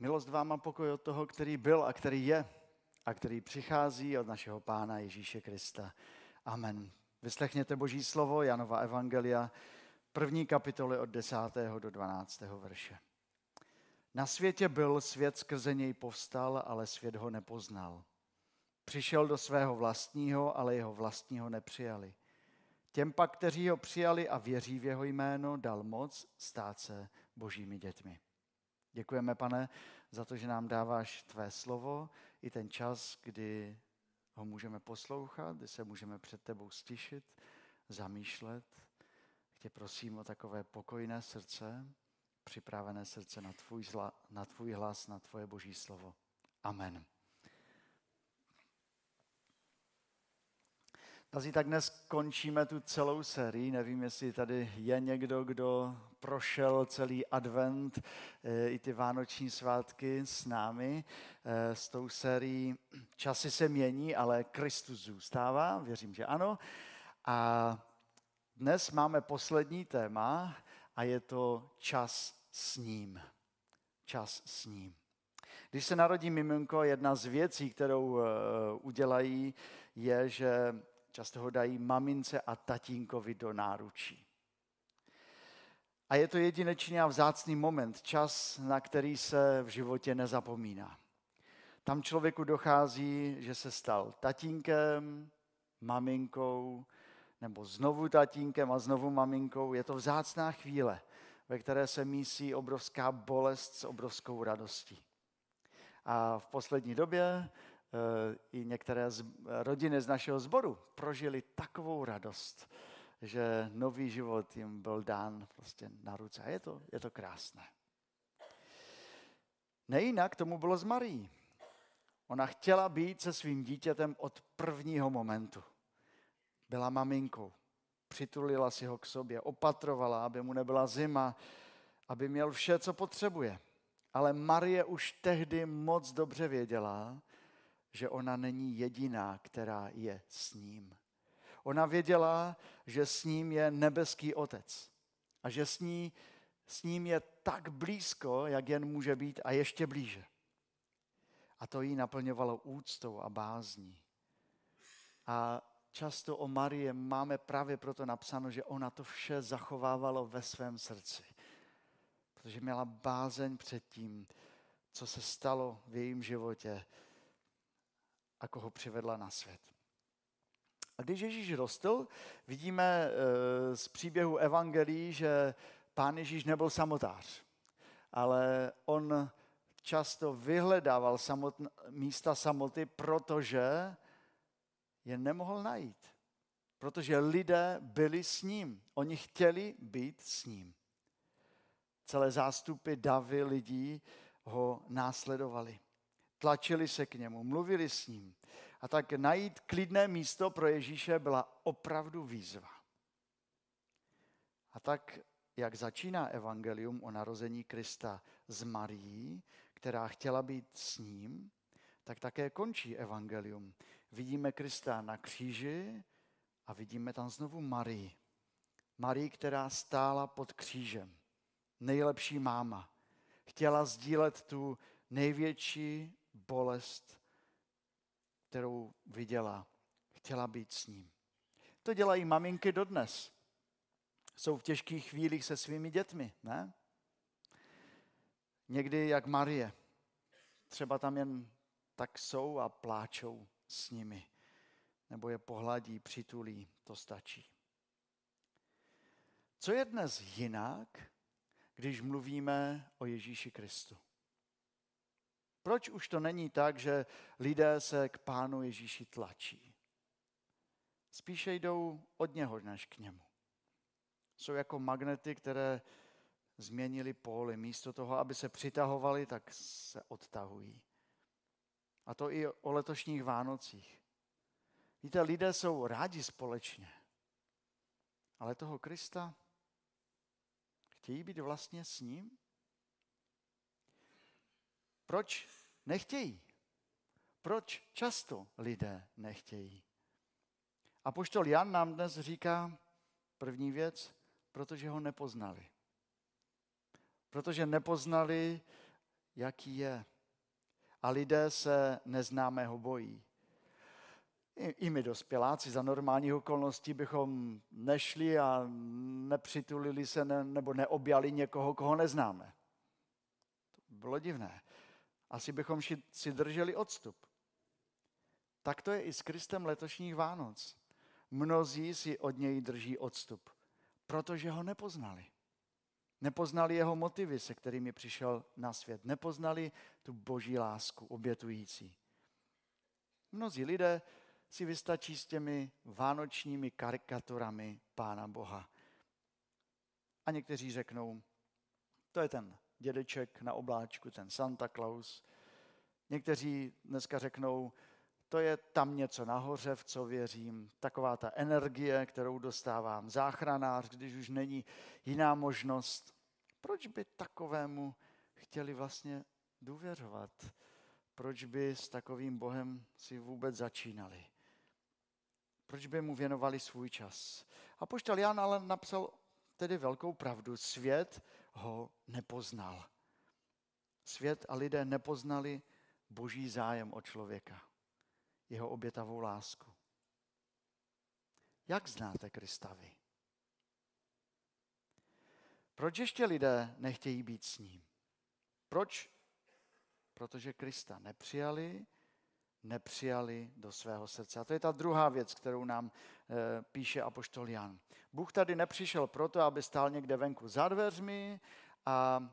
Milost vám a pokoj od toho, který byl a který je a který přichází od našeho Pána Ježíše Krista. Amen. Vyslechněte Boží slovo Janova Evangelia, první kapitoly od 10. do 12. verše. Na světě byl, svět skrze něj povstal, ale svět ho nepoznal. Přišel do svého vlastního, ale jeho vlastního nepřijali. Těm pak, kteří ho přijali a věří v jeho jméno, dal moc stát se božími dětmi. Děkujeme, pane, za to, že nám dáváš tvé slovo i ten čas, kdy ho můžeme poslouchat, kdy se můžeme před tebou stišit, zamýšlet. Tě prosím o takové pokojné srdce, připravené srdce na tvůj, zla, na tvůj hlas, na tvoje boží slovo. Amen. Dazí, tak dnes končíme tu celou sérii. Nevím, jestli tady je někdo, kdo prošel celý advent eh, i ty vánoční svátky s námi. Eh, s tou sérií časy se mění, ale Kristus zůstává. Věřím, že ano. A dnes máme poslední téma a je to čas s ním. Čas s ním. Když se narodí miminko, jedna z věcí, kterou eh, udělají, je, že Často ho dají mamince a tatínkovi do náručí. A je to jedinečný a vzácný moment, čas, na který se v životě nezapomíná. Tam člověku dochází, že se stal tatínkem, maminkou, nebo znovu tatínkem a znovu maminkou. Je to vzácná chvíle, ve které se mísí obrovská bolest s obrovskou radostí. A v poslední době i některé z, rodiny z našeho sboru prožili takovou radost, že nový život jim byl dán prostě na ruce. A je to, je to krásné. Nejinak tomu bylo s Marí. Ona chtěla být se svým dítětem od prvního momentu. Byla maminkou. Přitulila si ho k sobě, opatrovala, aby mu nebyla zima, aby měl vše, co potřebuje. Ale Marie už tehdy moc dobře věděla, že ona není jediná, která je s ním. Ona věděla, že s ním je nebeský otec a že s, ní, s ním je tak blízko, jak jen může být a ještě blíže. A to jí naplňovalo úctou a bázní. A často o Marie máme právě proto napsáno, že ona to vše zachovávalo ve svém srdci. Protože měla bázeň před tím, co se stalo v jejím životě, a koho přivedla na svět. A když Ježíš rostl, vidíme eh, z příběhu evangelií, že pán Ježíš nebyl samotář, ale on často vyhledával samotn, místa samoty, protože je nemohl najít. Protože lidé byli s ním. Oni chtěli být s ním. Celé zástupy davy lidí ho následovali tlačili se k němu, mluvili s ním. A tak najít klidné místo pro Ježíše byla opravdu výzva. A tak, jak začíná evangelium o narození Krista z Marií, která chtěla být s ním, tak také končí evangelium. Vidíme Krista na kříži a vidíme tam znovu Marii. Marii, která stála pod křížem. Nejlepší máma. Chtěla sdílet tu největší bolest, kterou viděla. Chtěla být s ním. To dělají maminky dodnes. Jsou v těžkých chvílích se svými dětmi, ne? Někdy jak Marie. Třeba tam jen tak jsou a pláčou s nimi. Nebo je pohladí, přitulí, to stačí. Co je dnes jinak, když mluvíme o Ježíši Kristu? Proč už to není tak, že lidé se k Pánu Ježíši tlačí? Spíše jdou od něho než k němu. Jsou jako magnety, které změnili póly. Místo toho, aby se přitahovali, tak se odtahují. A to i o letošních Vánocích. Víte, lidé jsou rádi společně, ale toho Krista chtějí být vlastně s ním? Proč nechtějí? Proč často lidé nechtějí? A poštol Jan nám dnes říká první věc, protože ho nepoznali. Protože nepoznali jaký je. A lidé se neznámého bojí. I, I my dospěláci za normálních okolností bychom nešli a nepřitulili se ne, nebo neobjali někoho, koho neznáme. To bylo divné. Asi bychom si drželi odstup. Tak to je i s Kristem letošních Vánoc. Mnozí si od něj drží odstup, protože ho nepoznali. Nepoznali jeho motivy, se kterými přišel na svět. Nepoznali tu boží lásku obětující. Mnozí lidé si vystačí s těmi vánočními karikaturami Pána Boha. A někteří řeknou, to je ten dědeček na obláčku, ten Santa Claus. Někteří dneska řeknou, to je tam něco nahoře, v co věřím, taková ta energie, kterou dostávám, záchranář, když už není jiná možnost. Proč by takovému chtěli vlastně důvěřovat? Proč by s takovým Bohem si vůbec začínali? Proč by mu věnovali svůj čas? A poštel Jan ale napsal tedy velkou pravdu. Svět ho nepoznal. Svět a lidé nepoznali boží zájem o člověka jeho obětavou lásku. Jak znáte Krista vy? Proč ještě lidé nechtějí být s ním? Proč? Protože Krista nepřijali, nepřijali do svého srdce. A to je ta druhá věc, kterou nám e, píše apoštol Jan. Bůh tady nepřišel proto, aby stál někde venku za dveřmi a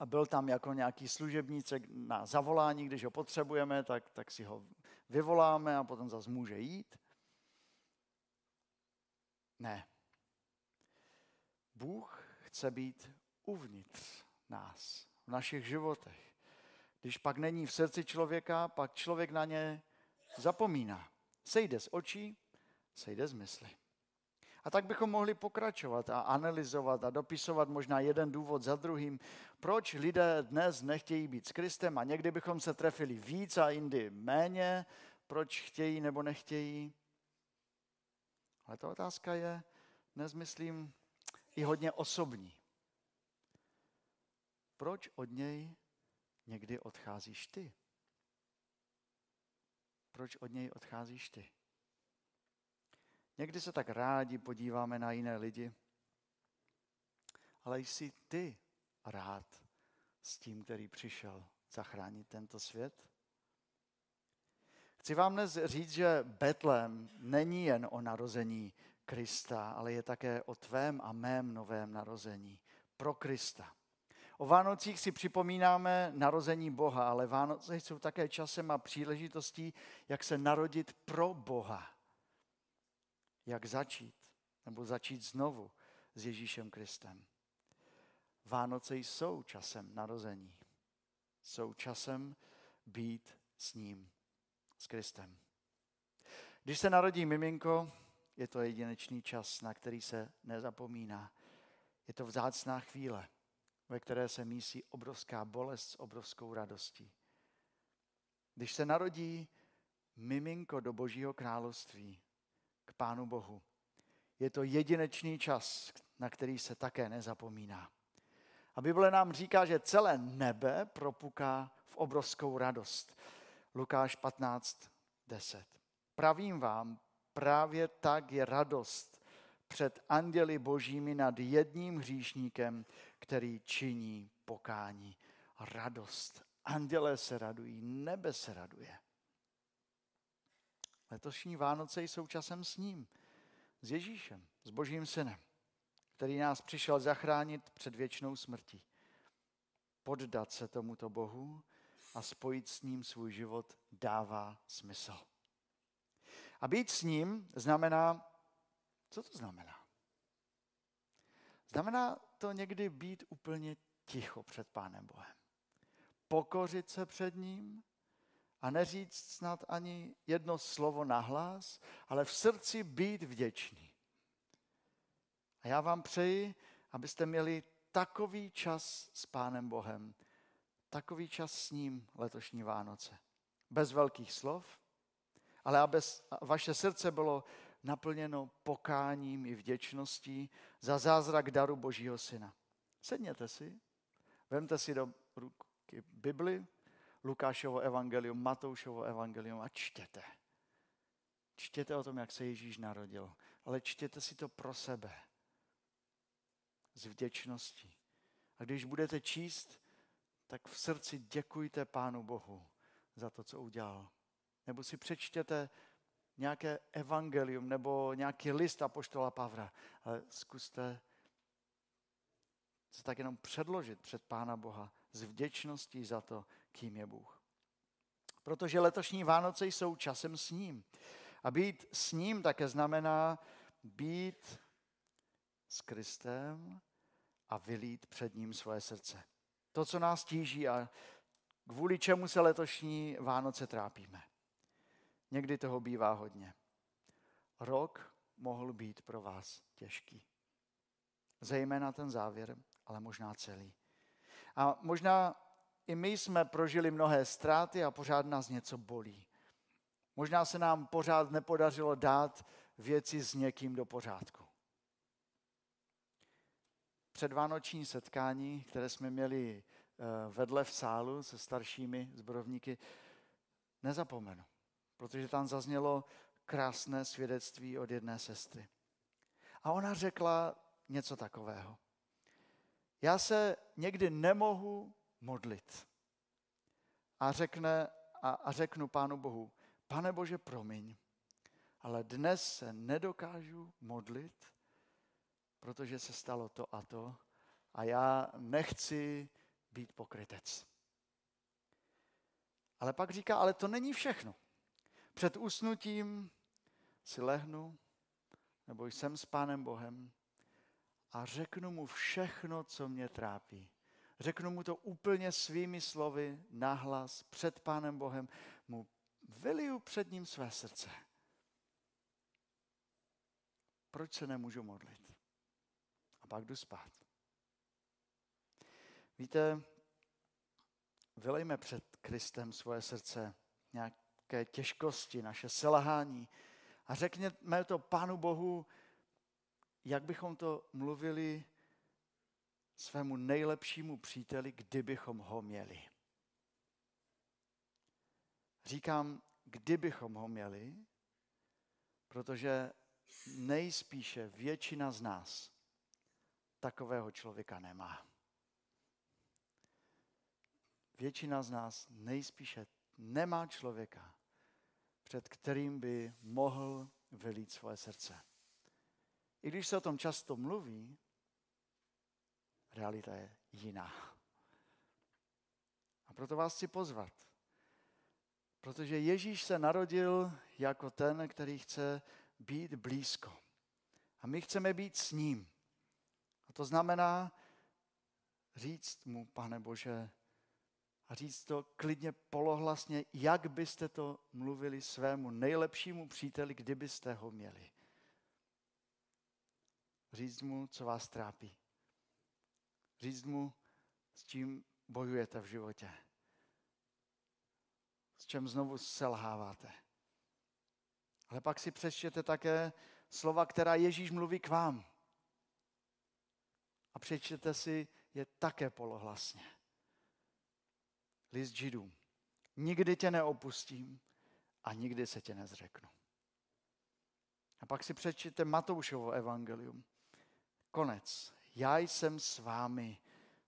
a byl tam jako nějaký služebníček na zavolání, když ho potřebujeme, tak, tak si ho vyvoláme a potom zase může jít. Ne. Bůh chce být uvnitř nás, v našich životech. Když pak není v srdci člověka, pak člověk na ně zapomíná. Sejde z očí, sejde z mysli. A tak bychom mohli pokračovat a analyzovat a dopisovat možná jeden důvod za druhým, proč lidé dnes nechtějí být s Kristem a někdy bychom se trefili víc a jindy méně, proč chtějí nebo nechtějí. Ale ta otázka je, dnes myslím, i hodně osobní. Proč od něj někdy odcházíš ty? Proč od něj odcházíš ty? Někdy se tak rádi podíváme na jiné lidi, ale jsi ty rád s tím, který přišel zachránit tento svět? Chci vám dnes říct, že Betlém není jen o narození Krista, ale je také o tvém a mém novém narození pro Krista. O Vánocích si připomínáme narození Boha, ale Vánoce jsou také časem a příležitostí, jak se narodit pro Boha jak začít, nebo začít znovu s Ježíšem Kristem. Vánoce jsou časem narození. Jsou časem být s ním, s Kristem. Když se narodí miminko, je to jedinečný čas, na který se nezapomíná. Je to vzácná chvíle, ve které se mísí obrovská bolest s obrovskou radostí. Když se narodí miminko do Božího království, k Pánu Bohu. Je to jedinečný čas, na který se také nezapomíná. A Bible nám říká, že celé nebe propuká v obrovskou radost. Lukáš 15, 10. Pravím vám, právě tak je radost před anděli božími nad jedním hříšníkem, který činí pokání. Radost. Andělé se radují, nebe se raduje. Letošní Vánoce jsou časem s ním, s Ježíšem, s Božím synem, který nás přišel zachránit před věčnou smrtí. Poddat se tomuto Bohu a spojit s ním svůj život dává smysl. A být s ním znamená, co to znamená? Znamená to někdy být úplně ticho před Pánem Bohem. Pokořit se před ním a neříct snad ani jedno slovo nahlas, ale v srdci být vděčný. A já vám přeji, abyste měli takový čas s Pánem Bohem, takový čas s ním letošní Vánoce. Bez velkých slov, ale aby vaše srdce bylo naplněno pokáním i vděčností za zázrak daru Božího Syna. Sedněte si, vemte si do ruk Bibli, Lukášovo evangelium, Matoušovo evangelium a čtěte. Čtěte o tom, jak se Ježíš narodil, ale čtěte si to pro sebe. Z vděčností. A když budete číst, tak v srdci děkujte Pánu Bohu za to, co udělal. Nebo si přečtěte nějaké evangelium nebo nějaký list apoštola Pavla, ale zkuste se tak jenom předložit před Pána Boha s vděčností za to, kým je Bůh. Protože letošní Vánoce jsou časem s ním. A být s ním také znamená být s Kristem a vylít před ním svoje srdce. To, co nás tíží a kvůli čemu se letošní Vánoce trápíme. Někdy toho bývá hodně. Rok mohl být pro vás těžký. Zejména ten závěr, ale možná celý. A možná i my jsme prožili mnohé ztráty a pořád nás něco bolí. Možná se nám pořád nepodařilo dát věci s někým do pořádku. Předvánoční setkání, které jsme měli eh, vedle v sálu se staršími zborovníky, nezapomenu, protože tam zaznělo krásné svědectví od jedné sestry. A ona řekla něco takového. Já se někdy nemohu modlit. A, řekne, a, a řeknu Pánu Bohu, Pane Bože, promiň, ale dnes se nedokážu modlit, protože se stalo to a to a já nechci být pokrytec. Ale pak říká, ale to není všechno. Před usnutím si lehnu, nebo jsem s Pánem Bohem a řeknu mu všechno, co mě trápí. Řeknu mu to úplně svými slovy, nahlas, před Pánem Bohem, mu vyliju před ním své srdce. Proč se nemůžu modlit? A pak jdu spát. Víte, vylejme před Kristem svoje srdce, nějaké těžkosti, naše selhání a řekněme to Pánu Bohu, jak bychom to mluvili svému nejlepšímu příteli, kdybychom ho měli. Říkám, kdybychom ho měli, protože nejspíše většina z nás takového člověka nemá. Většina z nás nejspíše nemá člověka, před kterým by mohl vylít svoje srdce. I když se o tom často mluví, realita je jiná. A proto vás chci pozvat. Protože Ježíš se narodil jako ten, který chce být blízko. A my chceme být s ním. A to znamená říct mu, pane Bože, a říct to klidně polohlasně, jak byste to mluvili svému nejlepšímu příteli, kdybyste ho měli. Říct mu, co vás trápí. Říct mu, s čím bojujete v životě. S čem znovu selháváte. Ale pak si přečtěte také slova, která Ježíš mluví k vám. A přečtěte si je také polohlasně. List Židům. Nikdy tě neopustím a nikdy se tě nezřeknu. A pak si přečtěte Matoušovo evangelium. Konec. Já jsem s vámi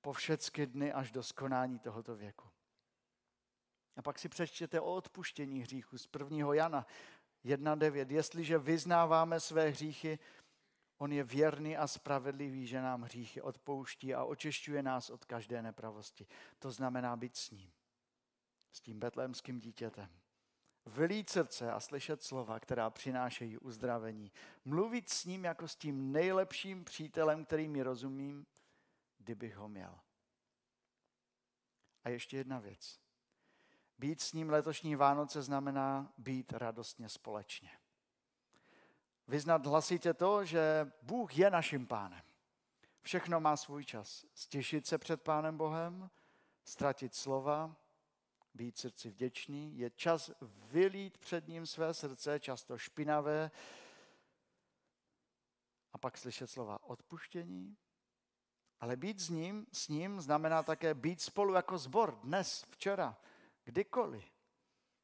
po všechny dny až do skonání tohoto věku. A pak si přečtěte o odpuštění hříchu z 1. Jana 1.9. Jestliže vyznáváme své hříchy, on je věrný a spravedlivý, že nám hříchy odpouští a očešťuje nás od každé nepravosti. To znamená být s ním, s tím betlémským dítětem. Vylít srdce a slyšet slova, která přinášejí uzdravení. Mluvit s ním jako s tím nejlepším přítelem, který mi rozumím, kdybych ho měl. A ještě jedna věc. Být s ním letošní Vánoce znamená být radostně společně. Vyznat hlasitě to, že Bůh je naším pánem. Všechno má svůj čas. Stěšit se před Pánem Bohem, ztratit slova, být srdci vděčný. Je čas vylít před ním své srdce, často špinavé, a pak slyšet slova odpuštění, Ale být s ním, s ním znamená také být spolu jako zbor dnes, včera, kdykoliv.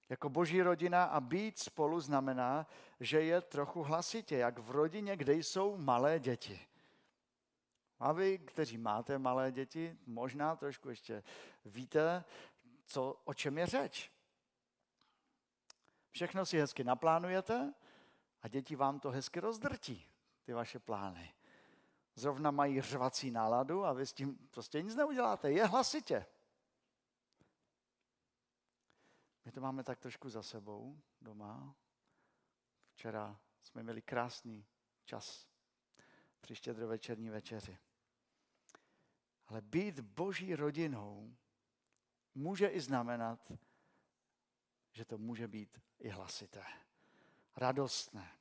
Jako boží rodina a být spolu znamená, že je trochu hlasitě, jak v rodině, kde jsou malé děti. A vy, kteří máte malé děti, možná trošku ještě víte, co, o čem je řeč. Všechno si hezky naplánujete a děti vám to hezky rozdrtí, ty vaše plány. Zrovna mají řvací náladu a vy s tím prostě nic neuděláte. Je hlasitě. My to máme tak trošku za sebou doma. Včera jsme měli krásný čas při štědrovečerní večeři. Ale být boží rodinou může i znamenat, že to může být i hlasité, radostné.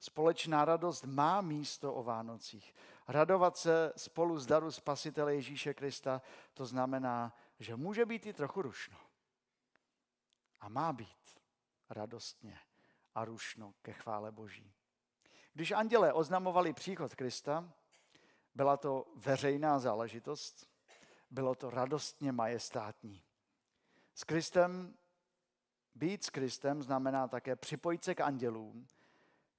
Společná radost má místo o Vánocích. Radovat se spolu z daru Spasitele Ježíše Krista, to znamená, že může být i trochu rušno. A má být radostně a rušno ke chvále Boží. Když andělé oznamovali příchod Krista, byla to veřejná záležitost, bylo to radostně majestátní. S Kristem, být s Kristem znamená také připojit se k andělům,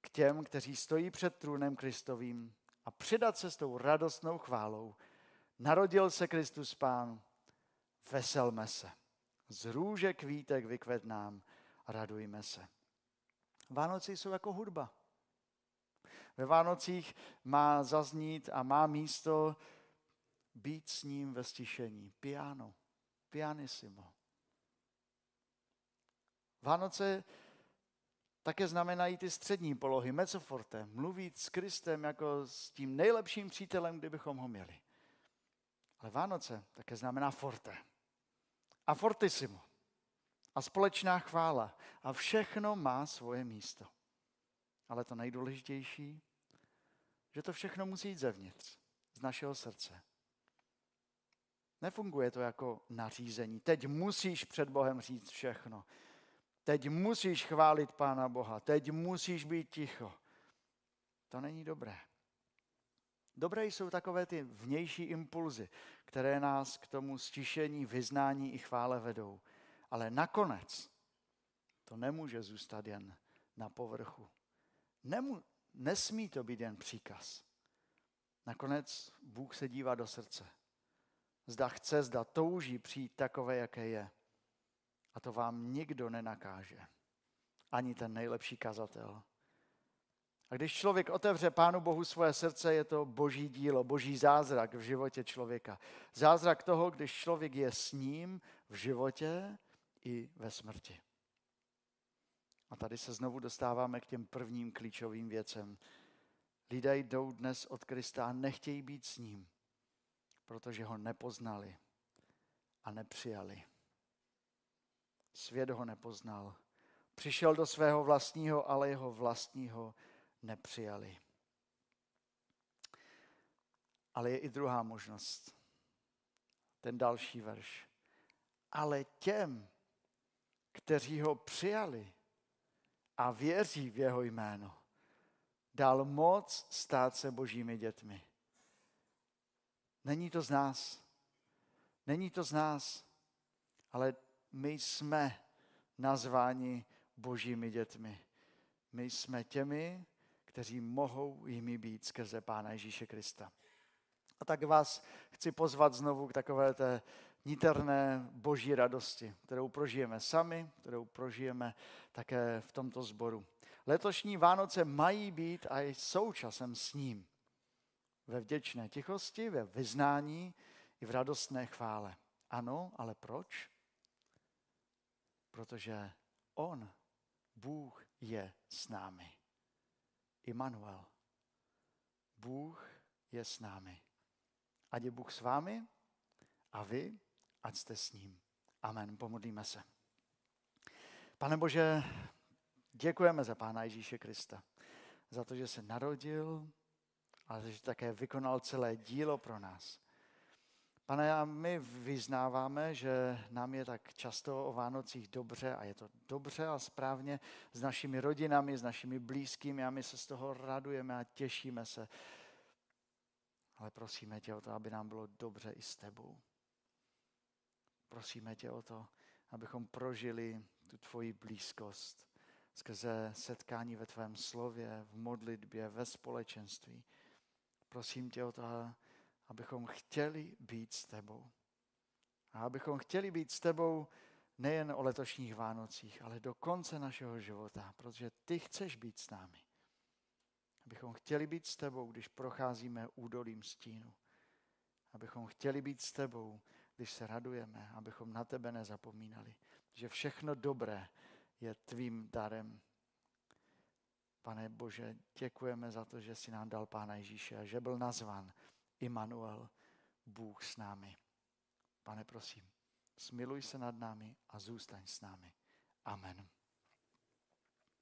k těm, kteří stojí před trůnem Kristovým a přidat se s tou radostnou chválou. Narodil se Kristus Pán, veselme se. Z růže kvítek vykvet nám, radujme se. Vánoce jsou jako hudba. Ve Vánocích má zaznít a má místo být s ním ve stišení. Piano, pianissimo. Vánoce také znamenají ty střední polohy, mezzoforte, mluvit s Kristem jako s tím nejlepším přítelem, kdybychom ho měli. Ale Vánoce také znamená forte. A fortissimo. A společná chvála. A všechno má svoje místo. Ale to nejdůležitější, že to všechno musí jít zevnitř, z našeho srdce. Nefunguje to jako nařízení. Teď musíš před Bohem říct všechno. Teď musíš chválit Pána Boha. Teď musíš být ticho. To není dobré. Dobré jsou takové ty vnější impulzy, které nás k tomu stišení, vyznání i chvále vedou. Ale nakonec to nemůže zůstat jen na povrchu. Nemu, nesmí to být jen příkaz. Nakonec Bůh se dívá do srdce. Zda chce, zda touží přijít takové, jaké je. A to vám nikdo nenakáže. Ani ten nejlepší kazatel. A když člověk otevře Pánu Bohu svoje srdce, je to boží dílo, boží zázrak v životě člověka. Zázrak toho, když člověk je s ním v životě i ve smrti. A tady se znovu dostáváme k těm prvním klíčovým věcem. Lidé jdou dnes od Krista a nechtějí být s ním, protože ho nepoznali a nepřijali. Svět ho nepoznal. Přišel do svého vlastního, ale jeho vlastního nepřijali. Ale je i druhá možnost. Ten další verš. Ale těm, kteří ho přijali a věří v jeho jméno, dal moc stát se božími dětmi. Není to z nás. Není to z nás, ale my jsme nazváni božími dětmi. My jsme těmi, kteří mohou jimi být skrze Pána Ježíše Krista. A tak vás chci pozvat znovu k takové té niterné boží radosti, kterou prožijeme sami, kterou prožijeme také v tomto sboru. Letošní Vánoce mají být a jsou časem s ním. Ve vděčné tichosti, ve vyznání i v radostné chvále. Ano, ale proč? Protože On, Bůh, je s námi. Immanuel. Bůh je s námi. Ať je Bůh s vámi a vy, ať jste s ním. Amen. Pomodlíme se. Pane Bože, děkujeme za Pána Ježíše Krista. Za to, že se narodil, ale že také vykonal celé dílo pro nás. Pane, a my vyznáváme, že nám je tak často o Vánocích dobře a je to dobře a správně s našimi rodinami, s našimi blízkými a my se z toho radujeme a těšíme se. ale prosíme tě o to, aby nám bylo dobře i s tebou. Prosíme tě o to, abychom prožili tu tvoji blízkost skrze setkání ve tvém slově, v modlitbě, ve společenství. Prosím tě o to, abychom chtěli být s tebou. A abychom chtěli být s tebou nejen o letošních Vánocích, ale do konce našeho života, protože ty chceš být s námi. Abychom chtěli být s tebou, když procházíme údolím stínu. Abychom chtěli být s tebou, když se radujeme, abychom na tebe nezapomínali, že všechno dobré je tvým darem. Pane Bože, děkujeme za to, že jsi nám dal Pána Ježíše a že byl nazvan Immanuel, Bůh s námi. Pane, prosím, smiluj se nad námi a zůstaň s námi. Amen.